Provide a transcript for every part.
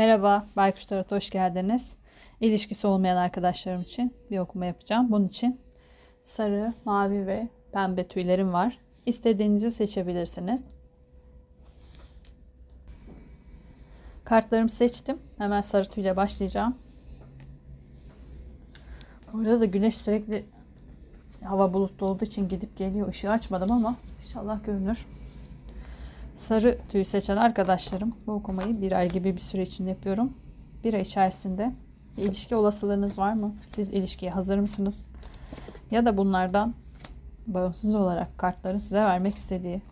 Merhaba, Baykuş Tarot'a hoş geldiniz. İlişkisi olmayan arkadaşlarım için bir okuma yapacağım. Bunun için sarı, mavi ve pembe tüylerim var. İstediğinizi seçebilirsiniz. Kartlarımı seçtim. Hemen sarı tüyle başlayacağım. Burada da güneş sürekli hava bulutlu olduğu için gidip geliyor. Işığı açmadım ama inşallah görünür. Sarı tüy seçen arkadaşlarım bu okumayı bir ay gibi bir süre için yapıyorum. Bir ay içerisinde ilişki olasılığınız var mı? Siz ilişkiye hazır mısınız? Ya da bunlardan bağımsız olarak kartların size vermek istediği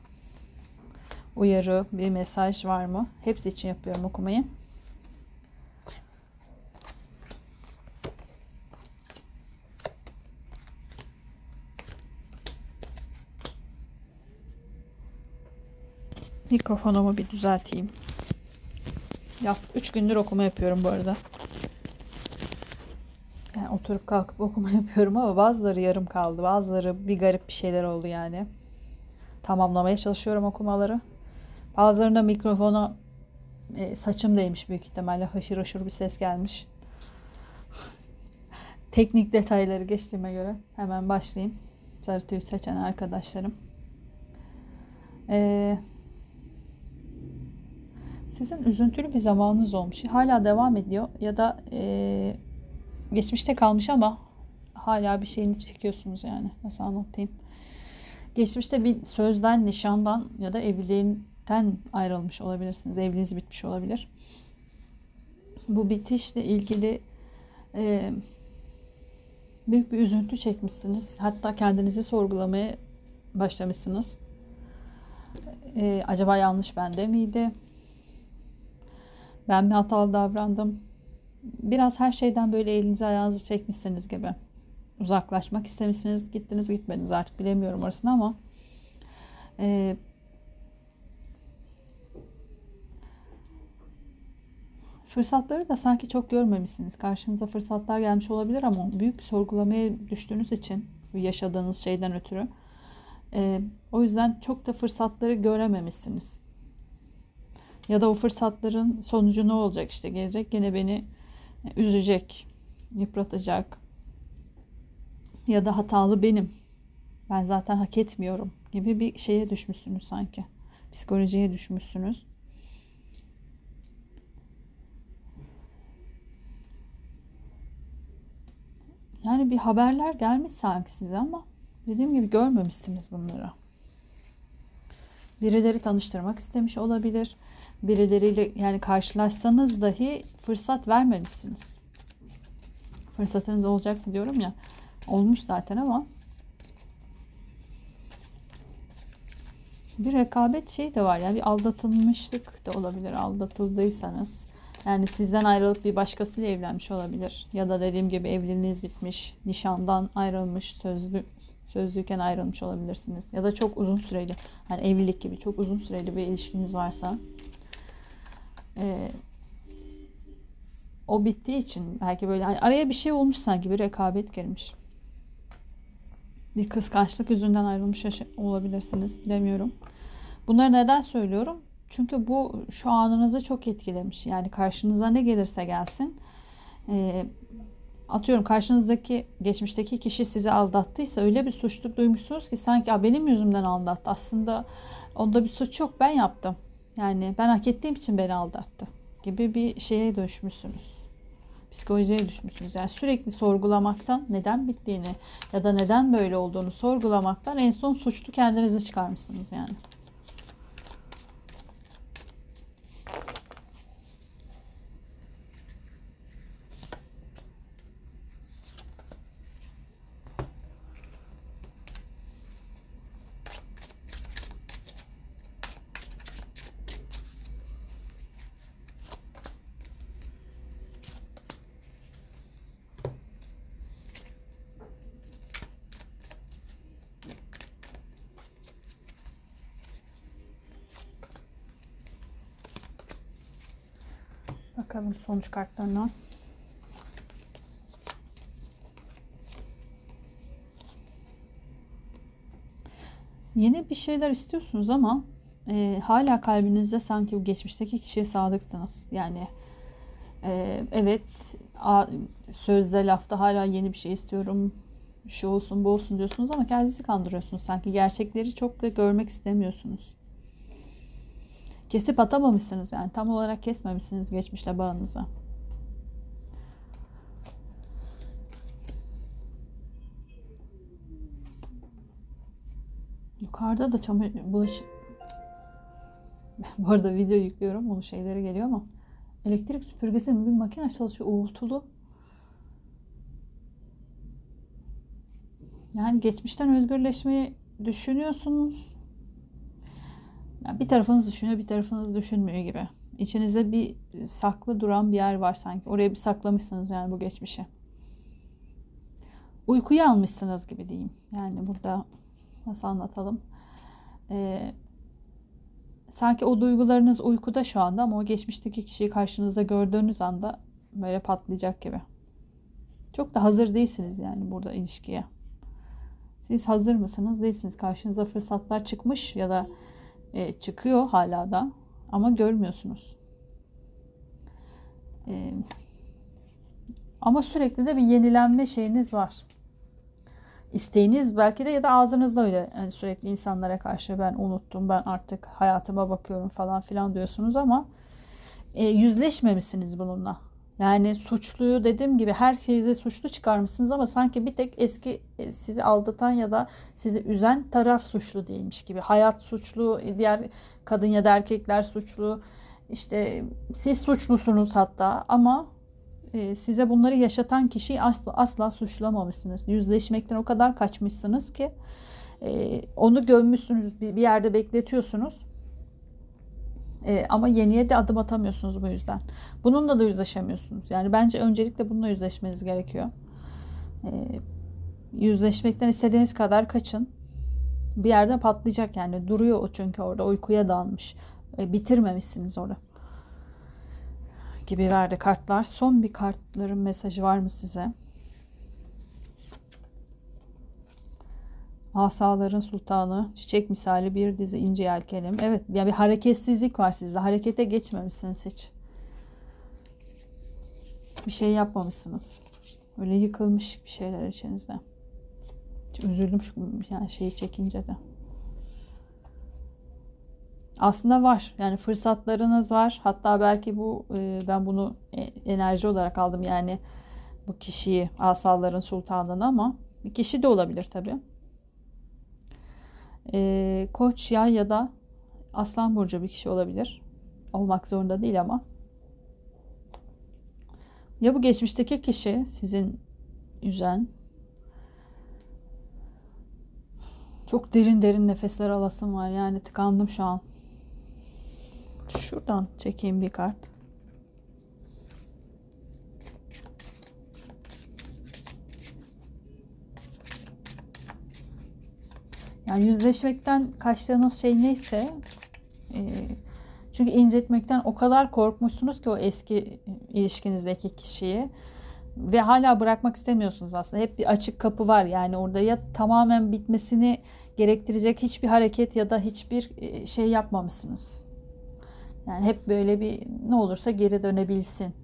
uyarı, bir mesaj var mı? Hepsi için yapıyorum okumayı. Mikrofonumu bir düzelteyim. Ya 3 gündür okuma yapıyorum bu arada. Yani oturup kalkıp okuma yapıyorum ama bazıları yarım kaldı. Bazıları bir garip bir şeyler oldu yani. Tamamlamaya çalışıyorum okumaları. Bazılarında mikrofona e, saçım değmiş büyük ihtimalle. Haşır haşır bir ses gelmiş. Teknik detayları geçtiğime göre hemen başlayayım. Sarı tüy seçen arkadaşlarım. Eee sizin üzüntülü bir zamanınız olmuş. Hala devam ediyor ya da e, geçmişte kalmış ama hala bir şeyini çekiyorsunuz yani. Nasıl anlatayım? Geçmişte bir sözden, nişandan ya da evliliğinden ayrılmış olabilirsiniz. Evliliğiniz bitmiş olabilir. Bu bitişle ilgili e, büyük bir üzüntü çekmişsiniz. Hatta kendinizi sorgulamaya başlamışsınız. E, acaba yanlış bende miydi? Ben mi hatalı davrandım? Biraz her şeyden böyle elinizi ayağınızı çekmişsiniz gibi. Uzaklaşmak istemişsiniz. Gittiniz gitmediniz artık bilemiyorum orasını ama e, fırsatları da sanki çok görmemişsiniz. Karşınıza fırsatlar gelmiş olabilir ama büyük bir sorgulamaya düştüğünüz için yaşadığınız şeyden ötürü e, o yüzden çok da fırsatları görememişsiniz. Ya da o fırsatların sonucu ne olacak işte gelecek gene beni üzecek, yıpratacak. Ya da hatalı benim. Ben zaten hak etmiyorum gibi bir şeye düşmüşsünüz sanki. Psikolojiye düşmüşsünüz. Yani bir haberler gelmiş sanki size ama dediğim gibi görmemişsiniz bunları. Birileri tanıştırmak istemiş olabilir. Birileriyle yani karşılaşsanız dahi fırsat vermemişsiniz. Fırsatınız olacak diyorum ya. Olmuş zaten ama bir rekabet şey de var. Yani bir aldatılmışlık da olabilir. Aldatıldıysanız. Yani sizden ayrılıp bir başkasıyla evlenmiş olabilir. Ya da dediğim gibi evliliğiniz bitmiş, nişandan ayrılmış, sözlü sözlüyken ayrılmış olabilirsiniz. Ya da çok uzun süreli, hani evlilik gibi çok uzun süreli bir ilişkiniz varsa e, o bittiği için belki böyle hani araya bir şey olmuş sanki bir rekabet girmiş. Bir kıskançlık yüzünden ayrılmış olabilirsiniz. Bilemiyorum. Bunları neden söylüyorum? Çünkü bu şu anınızı çok etkilemiş. Yani karşınıza ne gelirse gelsin. E, atıyorum karşınızdaki geçmişteki kişi sizi aldattıysa öyle bir suçluluk duymuşsunuz ki sanki benim yüzümden aldattı. Aslında onda bir suç yok ben yaptım. Yani ben hak ettiğim için beni aldattı gibi bir şeye düşmüşsünüz. Psikolojiye düşmüşsünüz. Yani sürekli sorgulamaktan neden bittiğini ya da neden böyle olduğunu sorgulamaktan en son suçlu kendinizi çıkarmışsınız yani. Bakalım sonuç kartlarına. Yeni bir şeyler istiyorsunuz ama e, hala kalbinizde sanki bu geçmişteki kişiye sadıksınız. Yani Ee, evet a, sözde lafta hala yeni bir şey istiyorum şu olsun bu olsun diyorsunuz ama kendinizi kandırıyorsunuz sanki gerçekleri çok da görmek istemiyorsunuz. Kesip atamamışsınız yani tam olarak kesmemişsiniz geçmişle bağınızı. Yukarıda da çamur bulaş Bu arada video yüklüyorum. Onun şeyleri geliyor ama elektrik süpürgesi bir makine çalışıyor uğultulu. Yani geçmişten özgürleşmeyi düşünüyorsunuz. Yani bir tarafınız düşünüyor, bir tarafınız düşünmüyor gibi. İçinizde bir saklı duran bir yer var sanki. Oraya bir saklamışsınız yani bu geçmişi. Uykuya almışsınız gibi diyeyim. Yani burada nasıl anlatalım? Ee, sanki o duygularınız uykuda şu anda ama o geçmişteki kişiyi karşınızda gördüğünüz anda böyle patlayacak gibi. Çok da hazır değilsiniz yani burada ilişkiye. Siz hazır mısınız? Değilsiniz. Karşınıza fırsatlar çıkmış ya da e, çıkıyor hala da ama görmüyorsunuz. E, ama sürekli de bir yenilenme şeyiniz var. İsteğiniz belki de ya da ağzınızda öyle yani sürekli insanlara karşı ben unuttum ben artık hayatıma bakıyorum falan filan diyorsunuz ama e, yüzleşmemişsiniz bununla. Yani suçluyu dediğim gibi herkese suçlu çıkarmışsınız ama sanki bir tek eski e, sizi aldatan ya da sizi üzen taraf suçlu değilmiş gibi. Hayat suçlu, diğer kadın ya da erkekler suçlu. İşte siz suçlusunuz hatta ama e, size bunları yaşatan kişiyi asla, asla suçlamamışsınız. Yüzleşmekten o kadar kaçmışsınız ki e, onu gömmüşsünüz bir yerde bekletiyorsunuz e, ama yeniye de adım atamıyorsunuz bu yüzden. Bununla da yüzleşemiyorsunuz. Yani bence öncelikle bununla yüzleşmeniz gerekiyor. E, yüzleşmekten istediğiniz kadar kaçın. Bir yerde patlayacak yani. Duruyor o çünkü orada uykuya dalmış. E, bitirmemişsiniz orada. Gibi verdi kartlar. Son bir kartların mesajı var mı size? Asaların sultanı, çiçek misali bir dizi ince yelkenim. Evet ya bir hareketsizlik var sizde. Harekete geçmemişsiniz hiç. Bir şey yapmamışsınız. Öyle yıkılmış bir şeyler içinizde. Hiç üzüldüm şu yani şeyi çekince de. Aslında var. Yani fırsatlarınız var. Hatta belki bu e, ben bunu e, enerji olarak aldım. Yani bu kişiyi asalların sultanını ama bir kişi de olabilir tabii e, koç, yay ya da aslan burcu bir kişi olabilir. Olmak zorunda değil ama. Ya bu geçmişteki kişi sizin üzen, çok derin derin nefesler alasım var. Yani tıkandım şu an. Şuradan çekeyim bir kart. Yani yüzleşmekten kaçtığınız şey neyse e, çünkü incitmekten o kadar korkmuşsunuz ki o eski ilişkinizdeki kişiyi ve hala bırakmak istemiyorsunuz aslında. Hep bir açık kapı var yani orada ya tamamen bitmesini gerektirecek hiçbir hareket ya da hiçbir e, şey yapmamışsınız. Yani hep böyle bir ne olursa geri dönebilsin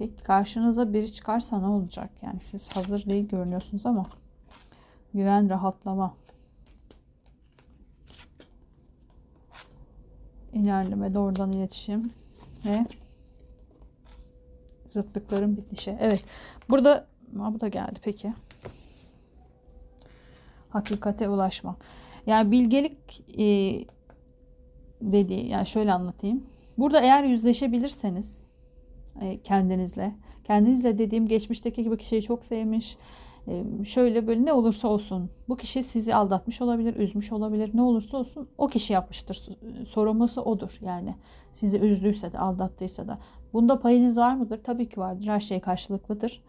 Peki karşınıza biri çıkarsa ne olacak? Yani siz hazır değil görünüyorsunuz ama güven, rahatlama. İlerleme, doğrudan iletişim ve zıtlıkların bitişi. Evet. Burada ha, bu da geldi peki. Hakikate ulaşma. Yani bilgelik e, dediği yani şöyle anlatayım. Burada eğer yüzleşebilirseniz kendinizle. Kendinizle dediğim geçmişteki gibi kişiyi çok sevmiş. E, şöyle böyle ne olursa olsun bu kişi sizi aldatmış olabilir, üzmüş olabilir. Ne olursa olsun o kişi yapmıştır. Sorumlusu odur yani. Sizi üzdüyse de, aldattıysa da. Bunda payınız var mıdır? Tabii ki vardır. Her şey karşılıklıdır.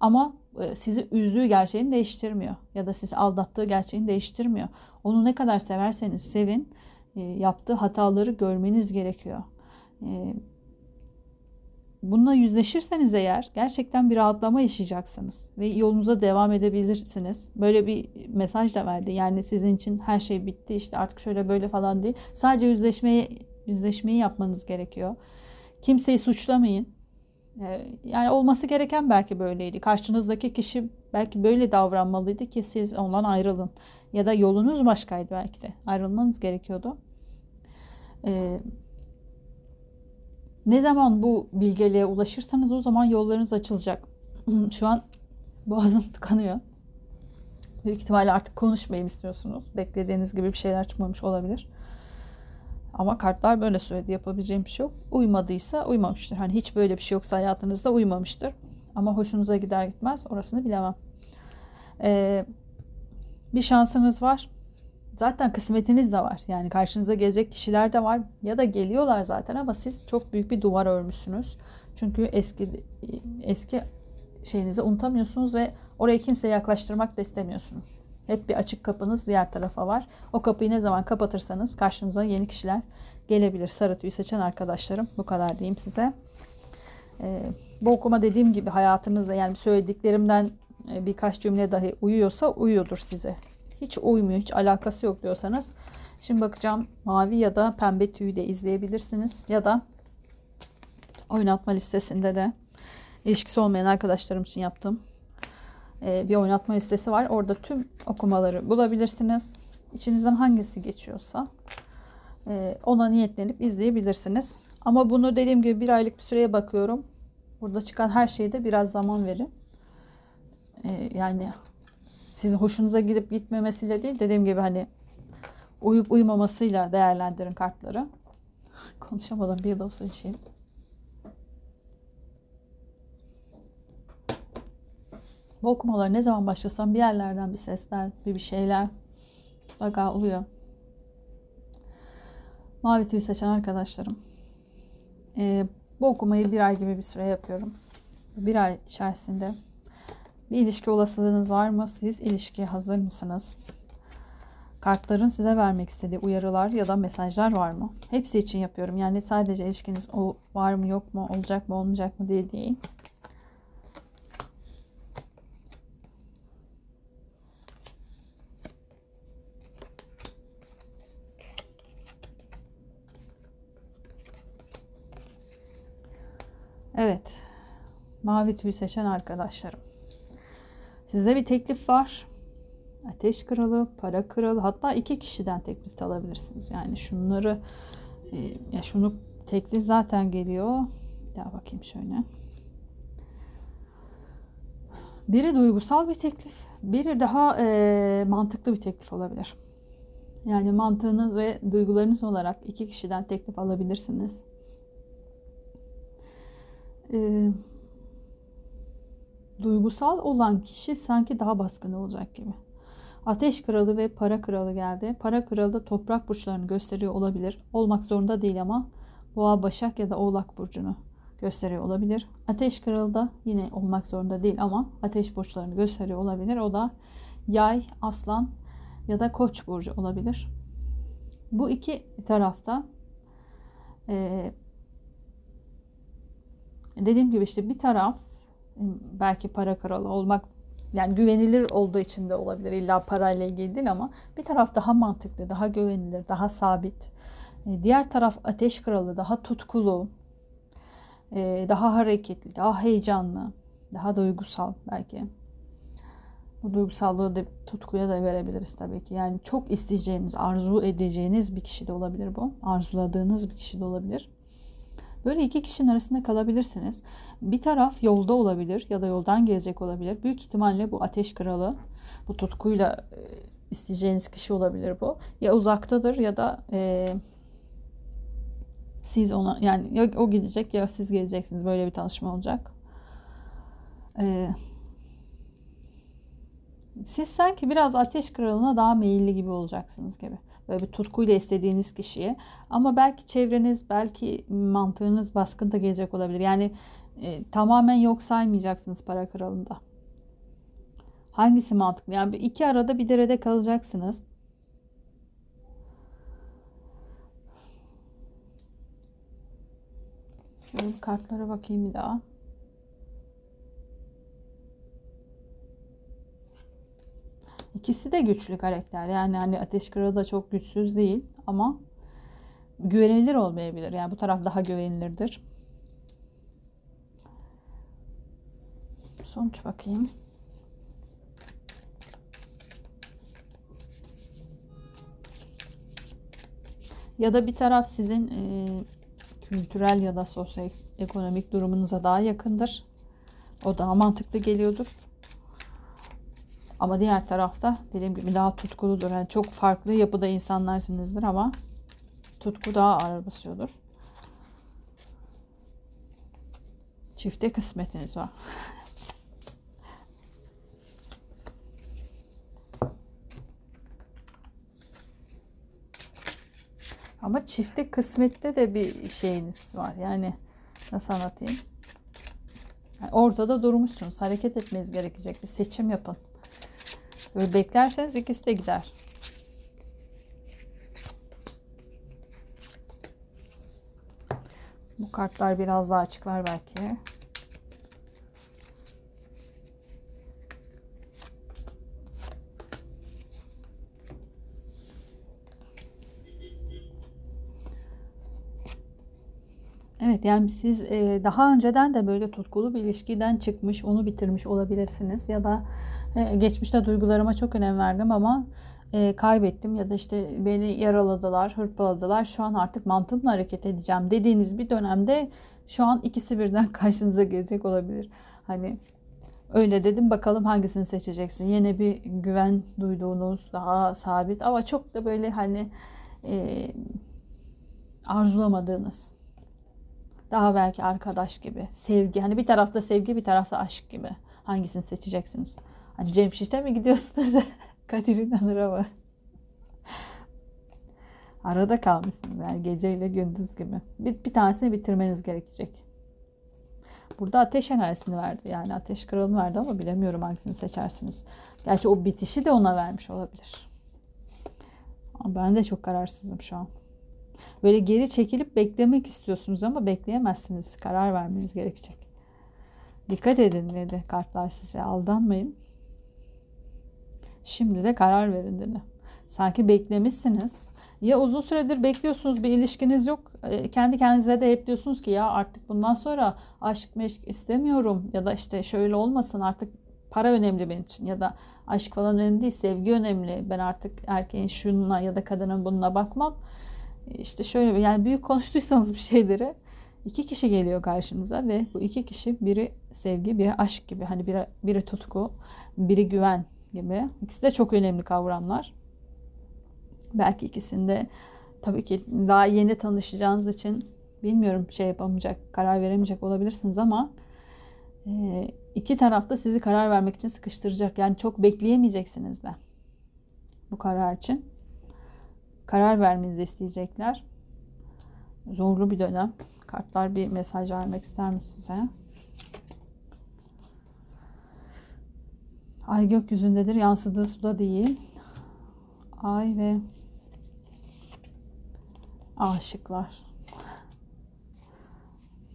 Ama e, sizi üzdüğü gerçeğini değiştirmiyor. Ya da sizi aldattığı gerçeğini değiştirmiyor. Onu ne kadar severseniz sevin, yaptığı hataları görmeniz gerekiyor bununla yüzleşirseniz eğer gerçekten bir rahatlama yaşayacaksınız ve yolunuza devam edebilirsiniz. Böyle bir mesaj da verdi. Yani sizin için her şey bitti işte artık şöyle böyle falan değil. Sadece yüzleşmeye yüzleşmeyi yapmanız gerekiyor. Kimseyi suçlamayın. Ee, yani olması gereken belki böyleydi. Karşınızdaki kişi belki böyle davranmalıydı ki siz ondan ayrılın. Ya da yolunuz başkaydı belki de. Ayrılmanız gerekiyordu. Ee, ne zaman bu bilgeliğe ulaşırsanız o zaman yollarınız açılacak. Şu an boğazım tıkanıyor. Büyük ihtimalle artık konuşmayayım istiyorsunuz. Beklediğiniz gibi bir şeyler çıkmamış olabilir. Ama kartlar böyle söyledi. Yapabileceğim bir şey yok. Uymadıysa uymamıştır. Hani hiç böyle bir şey yoksa hayatınızda uymamıştır. Ama hoşunuza gider gitmez orasını bilemem. Ee, bir şansınız var. Zaten kısmetiniz de var. Yani karşınıza gelecek kişiler de var. Ya da geliyorlar zaten ama siz çok büyük bir duvar örmüşsünüz. Çünkü eski eski şeyinizi unutamıyorsunuz ve oraya kimseye yaklaştırmak da istemiyorsunuz. Hep bir açık kapınız diğer tarafa var. O kapıyı ne zaman kapatırsanız karşınıza yeni kişiler gelebilir. Sarı tüy seçen arkadaşlarım. Bu kadar diyeyim size. Ee, bu okuma dediğim gibi hayatınızda yani söylediklerimden e, birkaç cümle dahi uyuyorsa uyuyordur size. Hiç uymuyor, hiç alakası yok diyorsanız. Şimdi bakacağım mavi ya da pembe tüyü de izleyebilirsiniz. Ya da oynatma listesinde de ilişkisi olmayan arkadaşlarım için yaptığım e, bir oynatma listesi var. Orada tüm okumaları bulabilirsiniz. İçinizden hangisi geçiyorsa e, ona niyetlenip izleyebilirsiniz. Ama bunu dediğim gibi bir aylık bir süreye bakıyorum. Burada çıkan her şeyde biraz zaman verin. E, yani sizin hoşunuza gidip gitmemesiyle değil dediğim gibi hani uyup uyumamasıyla değerlendirin kartları. Konuşamadım bir yıl olsa işeyim. Bu okumalar ne zaman başlasam bir yerlerden bir sesler, bir bir şeyler mutlaka oluyor. Mavi tüy seçen arkadaşlarım. Ee, bu okumayı bir ay gibi bir süre yapıyorum. Bir ay içerisinde bir ilişki olasılığınız var mı? Siz ilişkiye hazır mısınız? Kartların size vermek istediği uyarılar ya da mesajlar var mı? Hepsi için yapıyorum. Yani sadece ilişkiniz o var mı yok mu olacak mı olmayacak mı diye değil. Evet. Mavi tüy seçen arkadaşlarım. Size bir teklif var. Ateş kralı, para kralı hatta iki kişiden teklif de alabilirsiniz. Yani şunları e, ya şunu teklif zaten geliyor. Daha bakayım şöyle. Biri duygusal bir teklif, biri daha e, mantıklı bir teklif olabilir. Yani mantığınız ve duygularınız olarak iki kişiden teklif alabilirsiniz. Ee, duygusal olan kişi sanki daha baskın olacak gibi. Ateş kralı ve para kralı geldi. Para kralı toprak burçlarını gösteriyor olabilir. Olmak zorunda değil ama boğa, başak ya da oğlak burcunu gösteriyor olabilir. Ateş kralı da yine olmak zorunda değil ama ateş burçlarını gösteriyor olabilir. O da yay, aslan ya da koç burcu olabilir. Bu iki tarafta e, dediğim gibi işte bir taraf belki para kralı olmak yani güvenilir olduğu için de olabilir. İlla parayla ilgili değil ama bir taraf daha mantıklı, daha güvenilir, daha sabit. E, diğer taraf ateş kralı, daha tutkulu, e, daha hareketli, daha heyecanlı, daha duygusal belki. Bu duygusallığı da tutkuya da verebiliriz tabii ki. Yani çok isteyeceğiniz, arzu edeceğiniz bir kişi de olabilir bu. Arzuladığınız bir kişi de olabilir. Böyle iki kişinin arasında kalabilirsiniz. Bir taraf yolda olabilir ya da yoldan gelecek olabilir. Büyük ihtimalle bu ateş kralı, bu tutkuyla e, isteyeceğiniz kişi olabilir bu. Ya uzaktadır ya da e, siz ona yani ya o gidecek ya siz geleceksiniz. Böyle bir tanışma olacak. E, siz sanki biraz ateş kralına daha meyilli gibi olacaksınız gibi. Böyle bir tutkuyla istediğiniz kişiye. Ama belki çevreniz, belki mantığınız baskın da gelecek olabilir. Yani e, tamamen yok saymayacaksınız para kralında. Hangisi mantıklı? Yani iki arada bir derede kalacaksınız. Şöyle kartlara bakayım bir daha. İkisi de güçlü karakter. Yani hani Ateş Kralı da çok güçsüz değil ama güvenilir olmayabilir. Yani bu taraf daha güvenilirdir. Sonuç bakayım. Ya da bir taraf sizin e, kültürel ya da sosyal ekonomik durumunuza daha yakındır. O daha mantıklı geliyordur. Ama diğer tarafta dediğim gibi daha tutkuludur. Yani çok farklı yapıda insanlarsınızdır ama tutku daha ağır basıyordur. Çifte kısmetiniz var. Ama çifte kısmette de bir şeyiniz var. Yani nasıl anlatayım? Yani ortada durmuşsunuz. Hareket etmeniz gerekecek. Bir seçim yapın. Böyle beklerseniz ikisi de gider. Bu kartlar biraz daha açıklar belki. Evet yani siz e, daha önceden de böyle tutkulu bir ilişkiden çıkmış, onu bitirmiş olabilirsiniz. Ya da geçmişte duygularıma çok önem verdim ama e, kaybettim ya da işte beni yaraladılar, hırpaladılar. Şu an artık mantığımla hareket edeceğim dediğiniz bir dönemde şu an ikisi birden karşınıza gelecek olabilir. Hani öyle dedim bakalım hangisini seçeceksin. Yine bir güven duyduğunuz daha sabit ama çok da böyle hani e, arzulamadığınız daha belki arkadaş gibi. Sevgi. Hani bir tarafta sevgi bir tarafta aşk gibi. Hangisini seçeceksiniz? Hani Cemşit'e mi gidiyorsunuz? Kadir İnanır'a mı? Arada kalmışsınız yani geceyle gündüz gibi. Bir, bir tanesini bitirmeniz gerekecek. Burada ateş enerjisini verdi. Yani ateş kralını verdi ama bilemiyorum hangisini seçersiniz. Gerçi o bitişi de ona vermiş olabilir. Ama ben de çok kararsızım şu an. Böyle geri çekilip beklemek istiyorsunuz ama bekleyemezsiniz. Karar vermeniz gerekecek. Dikkat edin dedi kartlar size. Aldanmayın. Şimdi de karar verin dedi. Sanki beklemişsiniz. Ya uzun süredir bekliyorsunuz bir ilişkiniz yok. E, kendi kendinize de hep diyorsunuz ki ya artık bundan sonra aşk meşk istemiyorum. Ya da işte şöyle olmasın artık para önemli benim için. Ya da aşk falan önemli değil sevgi önemli. Ben artık erkeğin şununla ya da kadının bununla bakmam işte şöyle yani büyük konuştuysanız bir şeyleri iki kişi geliyor karşınıza ve bu iki kişi biri sevgi, biri aşk gibi. Hani biri, biri tutku, biri güven gibi. İkisi de çok önemli kavramlar. Belki ikisinde tabii ki daha yeni tanışacağınız için bilmiyorum şey yapamayacak, karar veremeyecek olabilirsiniz ama e, iki tarafta sizi karar vermek için sıkıştıracak. Yani çok bekleyemeyeceksiniz de bu karar için karar vermenizi isteyecekler. Zorlu bir dönem. Kartlar bir mesaj vermek ister mi size? Ay gökyüzündedir. Yansıdığı suda değil. Ay ve aşıklar.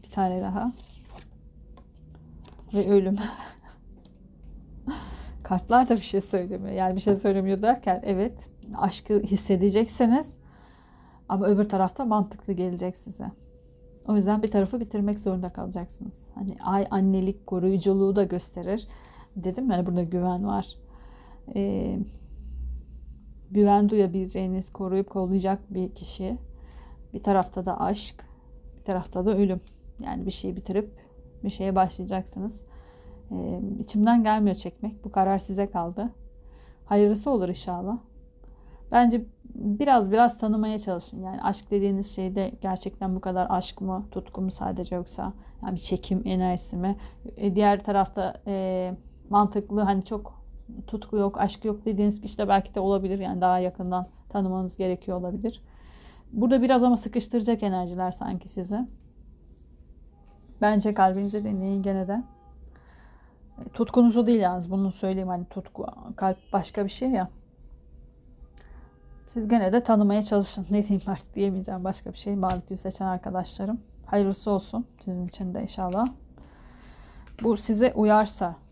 Bir tane daha. Ve ölüm. Kartlar da bir şey söylemiyor. Yani bir şey söylemiyor derken evet aşkı hissedeceksiniz. Ama öbür tarafta mantıklı gelecek size. O yüzden bir tarafı bitirmek zorunda kalacaksınız. Hani ay annelik koruyuculuğu da gösterir. Dedim yani burada güven var. Ee, güven duyabileceğiniz, koruyup kollayacak bir kişi. Bir tarafta da aşk, bir tarafta da ölüm. Yani bir şeyi bitirip bir şeye başlayacaksınız. Ee, içimden gelmiyor çekmek. Bu karar size kaldı. Hayırlısı olur inşallah. Bence biraz biraz tanımaya çalışın. Yani aşk dediğiniz şeyde gerçekten bu kadar aşk mı, tutku mu sadece yoksa yani bir çekim enerjisi mi? E, diğer tarafta e, mantıklı hani çok tutku yok, aşk yok dediğiniz kişi de belki de olabilir. Yani daha yakından tanımanız gerekiyor olabilir. Burada biraz ama sıkıştıracak enerjiler sanki sizi. Bence kalbinize dinleyin gene de. E, tutkunuzu değil yalnız bunu söyleyeyim hani tutku kalp başka bir şey ya. Siz gene de tanımaya çalışın. Ne diyeyim artık diyemeyeceğim başka bir şey. Mavi seçen arkadaşlarım. Hayırlısı olsun sizin için de inşallah. Bu size uyarsa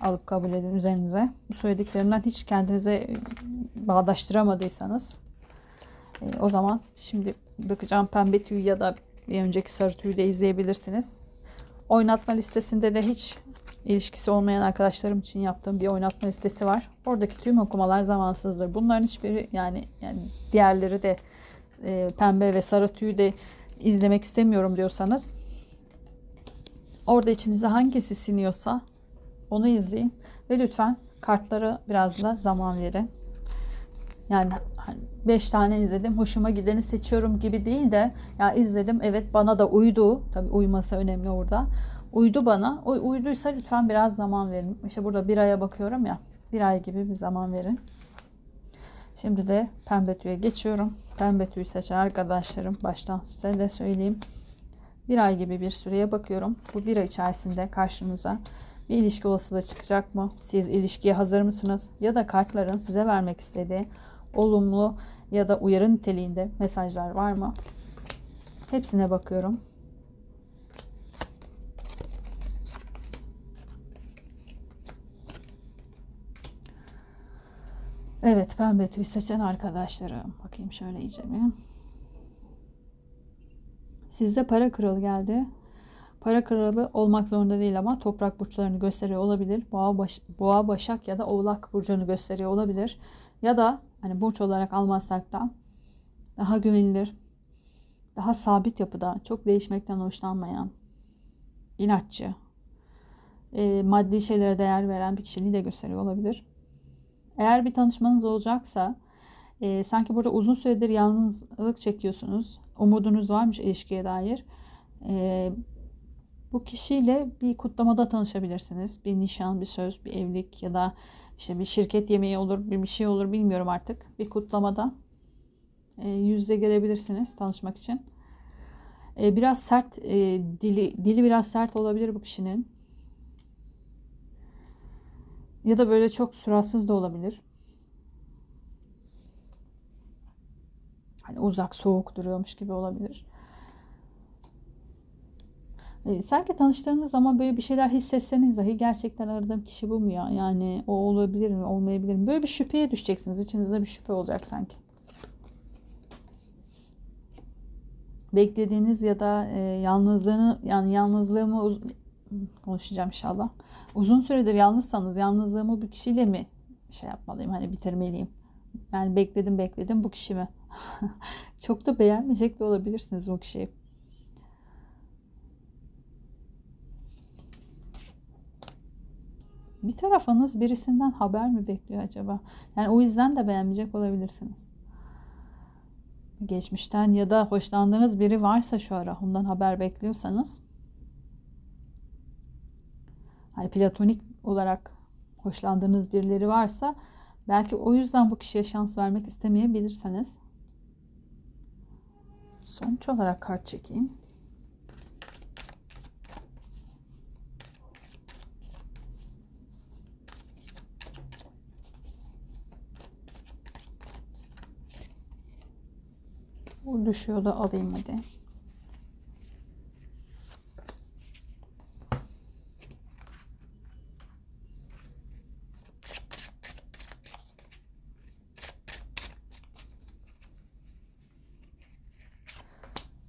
alıp kabul edin üzerinize. Bu söylediklerimden hiç kendinize bağdaştıramadıysanız E, o zaman şimdi bakacağım pembe tüy ya da bir önceki sarı tüyü de izleyebilirsiniz. Oynatma listesinde de hiç ilişkisi olmayan arkadaşlarım için yaptığım bir oynatma listesi var. Oradaki tüm okumalar zamansızdır. Bunların hiçbiri yani yani diğerleri de e, pembe ve sarı tüyü de izlemek istemiyorum diyorsanız orada içinize hangisi siniyorsa onu izleyin ve lütfen kartlara biraz da zaman verin. Yani 5 hani tane izledim hoşuma gideni seçiyorum gibi değil de ya izledim evet bana da uydu. Tabii uyması önemli orada. Uydu bana. O uyduysa lütfen biraz zaman verin. İşte burada bir aya bakıyorum ya. Bir ay gibi bir zaman verin. Şimdi de pembe tüye geçiyorum. Pembe tüyü seçen arkadaşlarım baştan size de söyleyeyim. Bir ay gibi bir süreye bakıyorum. Bu bir ay içerisinde karşınıza bir ilişki olasılığı çıkacak mı? Siz ilişkiye hazır mısınız? Ya da kartların size vermek istediği olumlu ya da uyarı niteliğinde mesajlar var mı? Hepsine bakıyorum. Evet pembe tüy seçen arkadaşlarım. Bakayım şöyle iyice bir. Sizde para kralı geldi. Para kralı olmak zorunda değil ama toprak burçlarını gösteriyor olabilir. Boğa, baş, boğa başak ya da oğlak burcunu gösteriyor olabilir. Ya da hani burç olarak almazsak da daha güvenilir, daha sabit yapıda, çok değişmekten hoşlanmayan, inatçı, e, maddi şeylere değer veren bir kişiliği de gösteriyor olabilir. Eğer bir tanışmanız olacaksa e, sanki burada uzun süredir yalnızlık çekiyorsunuz. Umudunuz varmış ilişkiye dair. E, bu kişiyle bir kutlamada tanışabilirsiniz. Bir nişan, bir söz, bir evlilik ya da işte bir şirket yemeği olur, bir şey olur bilmiyorum artık. Bir kutlamada e, yüzde gelebilirsiniz tanışmak için. E, biraz sert e, dili dili biraz sert olabilir bu kişinin. Ya da böyle çok suratsız da olabilir. Hani uzak, soğuk duruyormuş gibi olabilir. E, sanki tanıştığınız zaman böyle bir şeyler hissetseniz dahi gerçekten aradığım kişi bu mu ya? Yani o olabilir mi, olmayabilir mi? Böyle bir şüpheye düşeceksiniz. İçinizde bir şüphe olacak sanki. Beklediğiniz ya da e, yalnızlığını yani yalnızlığımı uz- konuşacağım inşallah. Uzun süredir yalnızsanız yalnızlığımı bir kişiyle mi şey yapmalıyım hani bitirmeliyim? Yani bekledim bekledim bu kişi mi? Çok da beğenmeyecek de olabilirsiniz bu kişiyi. Bir tarafınız birisinden haber mi bekliyor acaba? Yani o yüzden de beğenmeyecek olabilirsiniz. Geçmişten ya da hoşlandığınız biri varsa şu ara ondan haber bekliyorsanız hani platonik olarak hoşlandığınız birileri varsa belki o yüzden bu kişiye şans vermek istemeyebilirsiniz. Sonuç olarak kart çekeyim. Bu düşüyor da alayım hadi.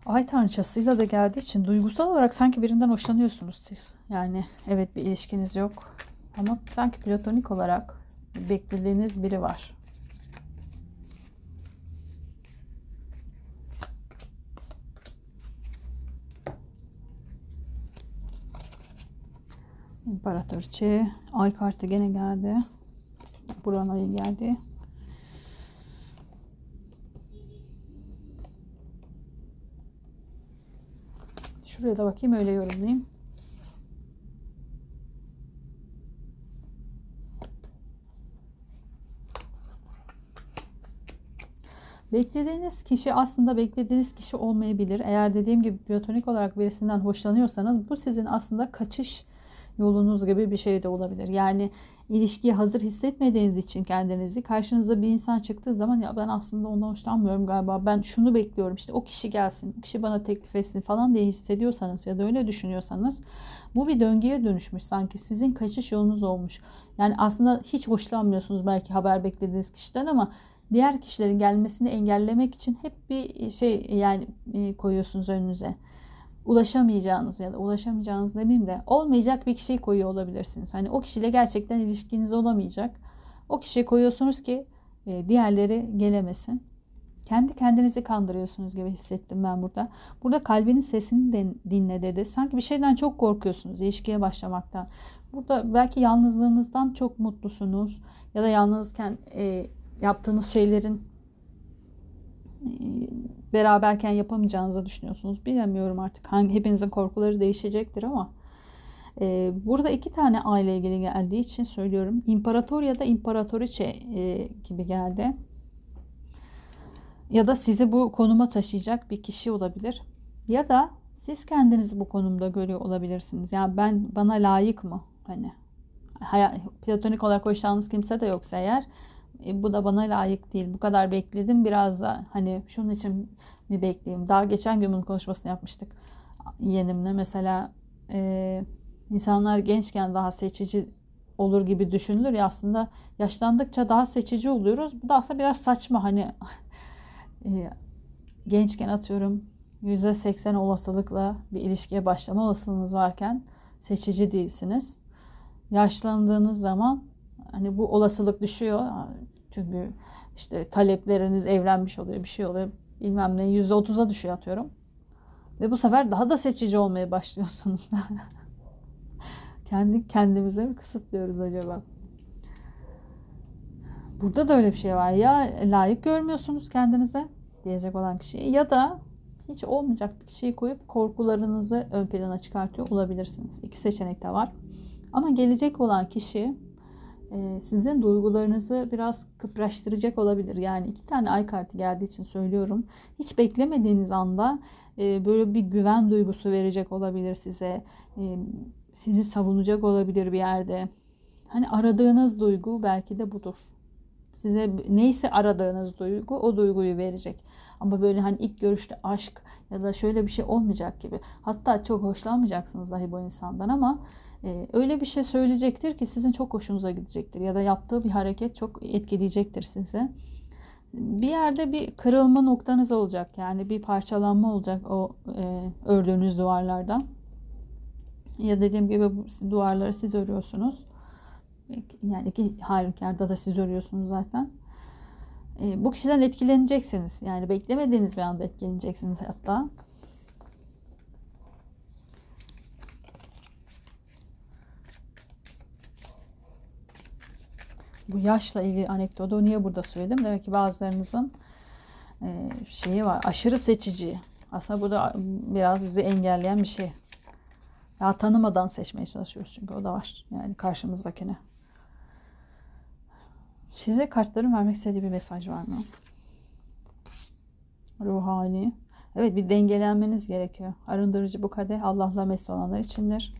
Ay tanrıçasıyla da geldiği için duygusal olarak sanki birinden hoşlanıyorsunuz siz. Yani evet bir ilişkiniz yok ama sanki platonik olarak beklediğiniz biri var. İmparatorçe. Ay kartı gene geldi. Buran ayı geldi. Şuraya da bakayım öyle yorumlayayım. Beklediğiniz kişi aslında beklediğiniz kişi olmayabilir. Eğer dediğim gibi platonik olarak birisinden hoşlanıyorsanız bu sizin aslında kaçış yolunuz gibi bir şey de olabilir. Yani ilişkiye hazır hissetmediğiniz için kendinizi karşınıza bir insan çıktığı zaman ya ben aslında ondan hoşlanmıyorum galiba. Ben şunu bekliyorum işte o kişi gelsin, o kişi bana teklif etsin falan diye hissediyorsanız ya da öyle düşünüyorsanız bu bir döngüye dönüşmüş sanki sizin kaçış yolunuz olmuş. Yani aslında hiç hoşlanmıyorsunuz belki haber beklediğiniz kişiden ama diğer kişilerin gelmesini engellemek için hep bir şey yani e, koyuyorsunuz önünüze. Ulaşamayacağınız ya da ulaşamayacağınız demeyeyim de olmayacak bir kişiyi koyuyor olabilirsiniz. Hani o kişiyle gerçekten ilişkiniz olamayacak. O kişiyi koyuyorsunuz ki e, diğerleri gelemesin. Kendi kendinizi kandırıyorsunuz gibi hissettim ben burada. Burada kalbinin sesini dinle dedi. Sanki bir şeyden çok korkuyorsunuz ilişkiye başlamaktan. Burada belki yalnızlığınızdan çok mutlusunuz. Ya da yalnızken e, yaptığınız şeylerin e, beraberken yapamayacağınızı düşünüyorsunuz. Bilemiyorum artık. Hangi, hepinizin korkuları değişecektir ama e, burada iki tane aile ilgili geldiği için söylüyorum. İmparator ya da imparatoriçe e, gibi geldi ya da sizi bu konuma taşıyacak bir kişi olabilir. Ya da siz kendinizi bu konumda görüyor olabilirsiniz. Yani ben bana layık mı? Hani platonik olarak hoşlandığınız kimse de yoksa eğer e, bu da bana layık değil. Bu kadar bekledim biraz da hani şunun için mi bekleyeyim? Daha geçen gün bunun konuşmasını yapmıştık yeğenimle. Mesela e, insanlar gençken daha seçici olur gibi düşünülür ya aslında yaşlandıkça daha seçici oluyoruz. Bu da aslında biraz saçma hani e, gençken atıyorum %80 olasılıkla bir ilişkiye başlama olasılığınız varken seçici değilsiniz. Yaşlandığınız zaman hani bu olasılık düşüyor. Çünkü işte talepleriniz evlenmiş oluyor, bir şey oluyor. Bilmem ne %30'a düşüyor atıyorum. Ve bu sefer daha da seçici olmaya başlıyorsunuz. Kendi kendimize mi kısıtlıyoruz acaba? Burada da öyle bir şey var. Ya layık görmüyorsunuz kendinize diyecek olan kişiyi ya da hiç olmayacak bir kişiyi koyup korkularınızı ön plana çıkartıyor olabilirsiniz. İki seçenek de var. Ama gelecek olan kişi sizin duygularınızı biraz kıpraştıracak olabilir. Yani iki tane ay kartı geldiği için söylüyorum. Hiç beklemediğiniz anda e, böyle bir güven duygusu verecek olabilir size. E, sizi savunacak olabilir bir yerde. Hani aradığınız duygu belki de budur. Size neyse aradığınız duygu o duyguyu verecek. Ama böyle hani ilk görüşte aşk ya da şöyle bir şey olmayacak gibi. Hatta çok hoşlanmayacaksınız dahi bu insandan ama öyle bir şey söyleyecektir ki sizin çok hoşunuza gidecektir. Ya da yaptığı bir hareket çok etkileyecektir sizi. Bir yerde bir kırılma noktanız olacak. Yani bir parçalanma olacak o e, ördüğünüz duvarlardan. Ya dediğim gibi bu duvarları siz örüyorsunuz. Yani iki halükarda da siz örüyorsunuz zaten. E, bu kişiden etkileneceksiniz. Yani beklemediğiniz bir anda etkileneceksiniz hatta. Bu yaşla ilgili anekdotu niye burada söyledim? Demek ki bazılarınızın e, şeyi var. Aşırı seçici. Aslında bu da biraz bizi engelleyen bir şey. Ya tanımadan seçmeye çalışıyoruz çünkü o da var. Yani karşımızdakine. Size kartların vermek istediği bir mesaj var mı? Ruhani. Evet bir dengelenmeniz gerekiyor. Arındırıcı bu kadeh Allah'la mesut olanlar içindir.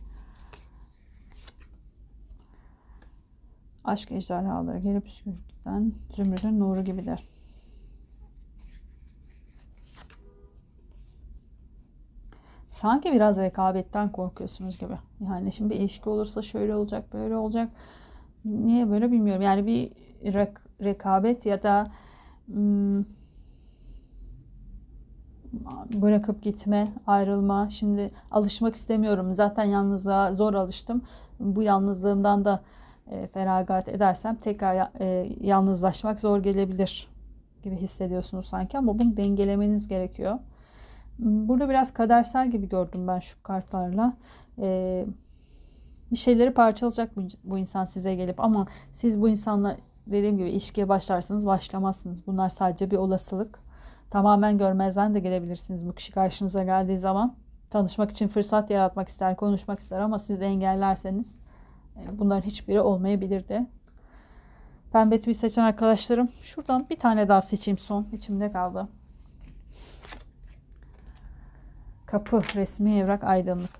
Aşk ejderhaları gelip püskürtükten zümrüdün nuru gibidir. Sanki biraz rekabetten korkuyorsunuz gibi. Yani şimdi bir ilişki olursa şöyle olacak, böyle olacak. Niye böyle bilmiyorum. Yani bir rek rekabet ya da ım, bırakıp gitme, ayrılma. Şimdi alışmak istemiyorum. Zaten yalnızlığa zor alıştım. Bu yalnızlığımdan da e, feragat edersem tekrar e, yalnızlaşmak zor gelebilir gibi hissediyorsunuz sanki ama bunu dengelemeniz gerekiyor. Burada biraz kadersel gibi gördüm ben şu kartlarla. E, bir şeyleri parçalayacak bu, bu insan size gelip ama siz bu insanla dediğim gibi ilişkiye başlarsanız başlamazsınız. Bunlar sadece bir olasılık. Tamamen görmezden de gelebilirsiniz bu kişi karşınıza geldiği zaman. Tanışmak için fırsat yaratmak ister, konuşmak ister ama siz engellerseniz bunların hiçbiri olmayabilir de. Pembe tüy seçen arkadaşlarım şuradan bir tane daha seçeyim son. içimde kaldı. Kapı, resmi evrak, aydınlık.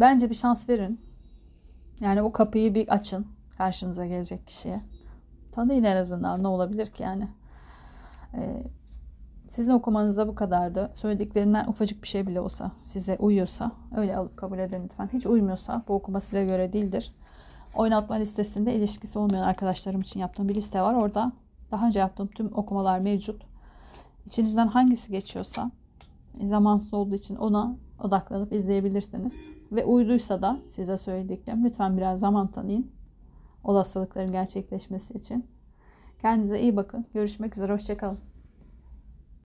Bence bir şans verin. Yani o kapıyı bir açın karşınıza gelecek kişiye. Tanıyın en azından ne olabilir ki yani. Ee, sizin okumanızda bu kadardı. Söylediklerinden ufacık bir şey bile olsa size uyuyorsa öyle alıp kabul edin lütfen. Hiç uymuyorsa bu okuma size göre değildir. Oynatma listesinde ilişkisi olmayan arkadaşlarım için yaptığım bir liste var. Orada daha önce yaptığım tüm okumalar mevcut. İçinizden hangisi geçiyorsa zamansız olduğu için ona odaklanıp izleyebilirsiniz. Ve uyduysa da size söylediklerim lütfen biraz zaman tanıyın. Olasılıkların gerçekleşmesi için. Kendinize iyi bakın. Görüşmek üzere. Hoşçakalın.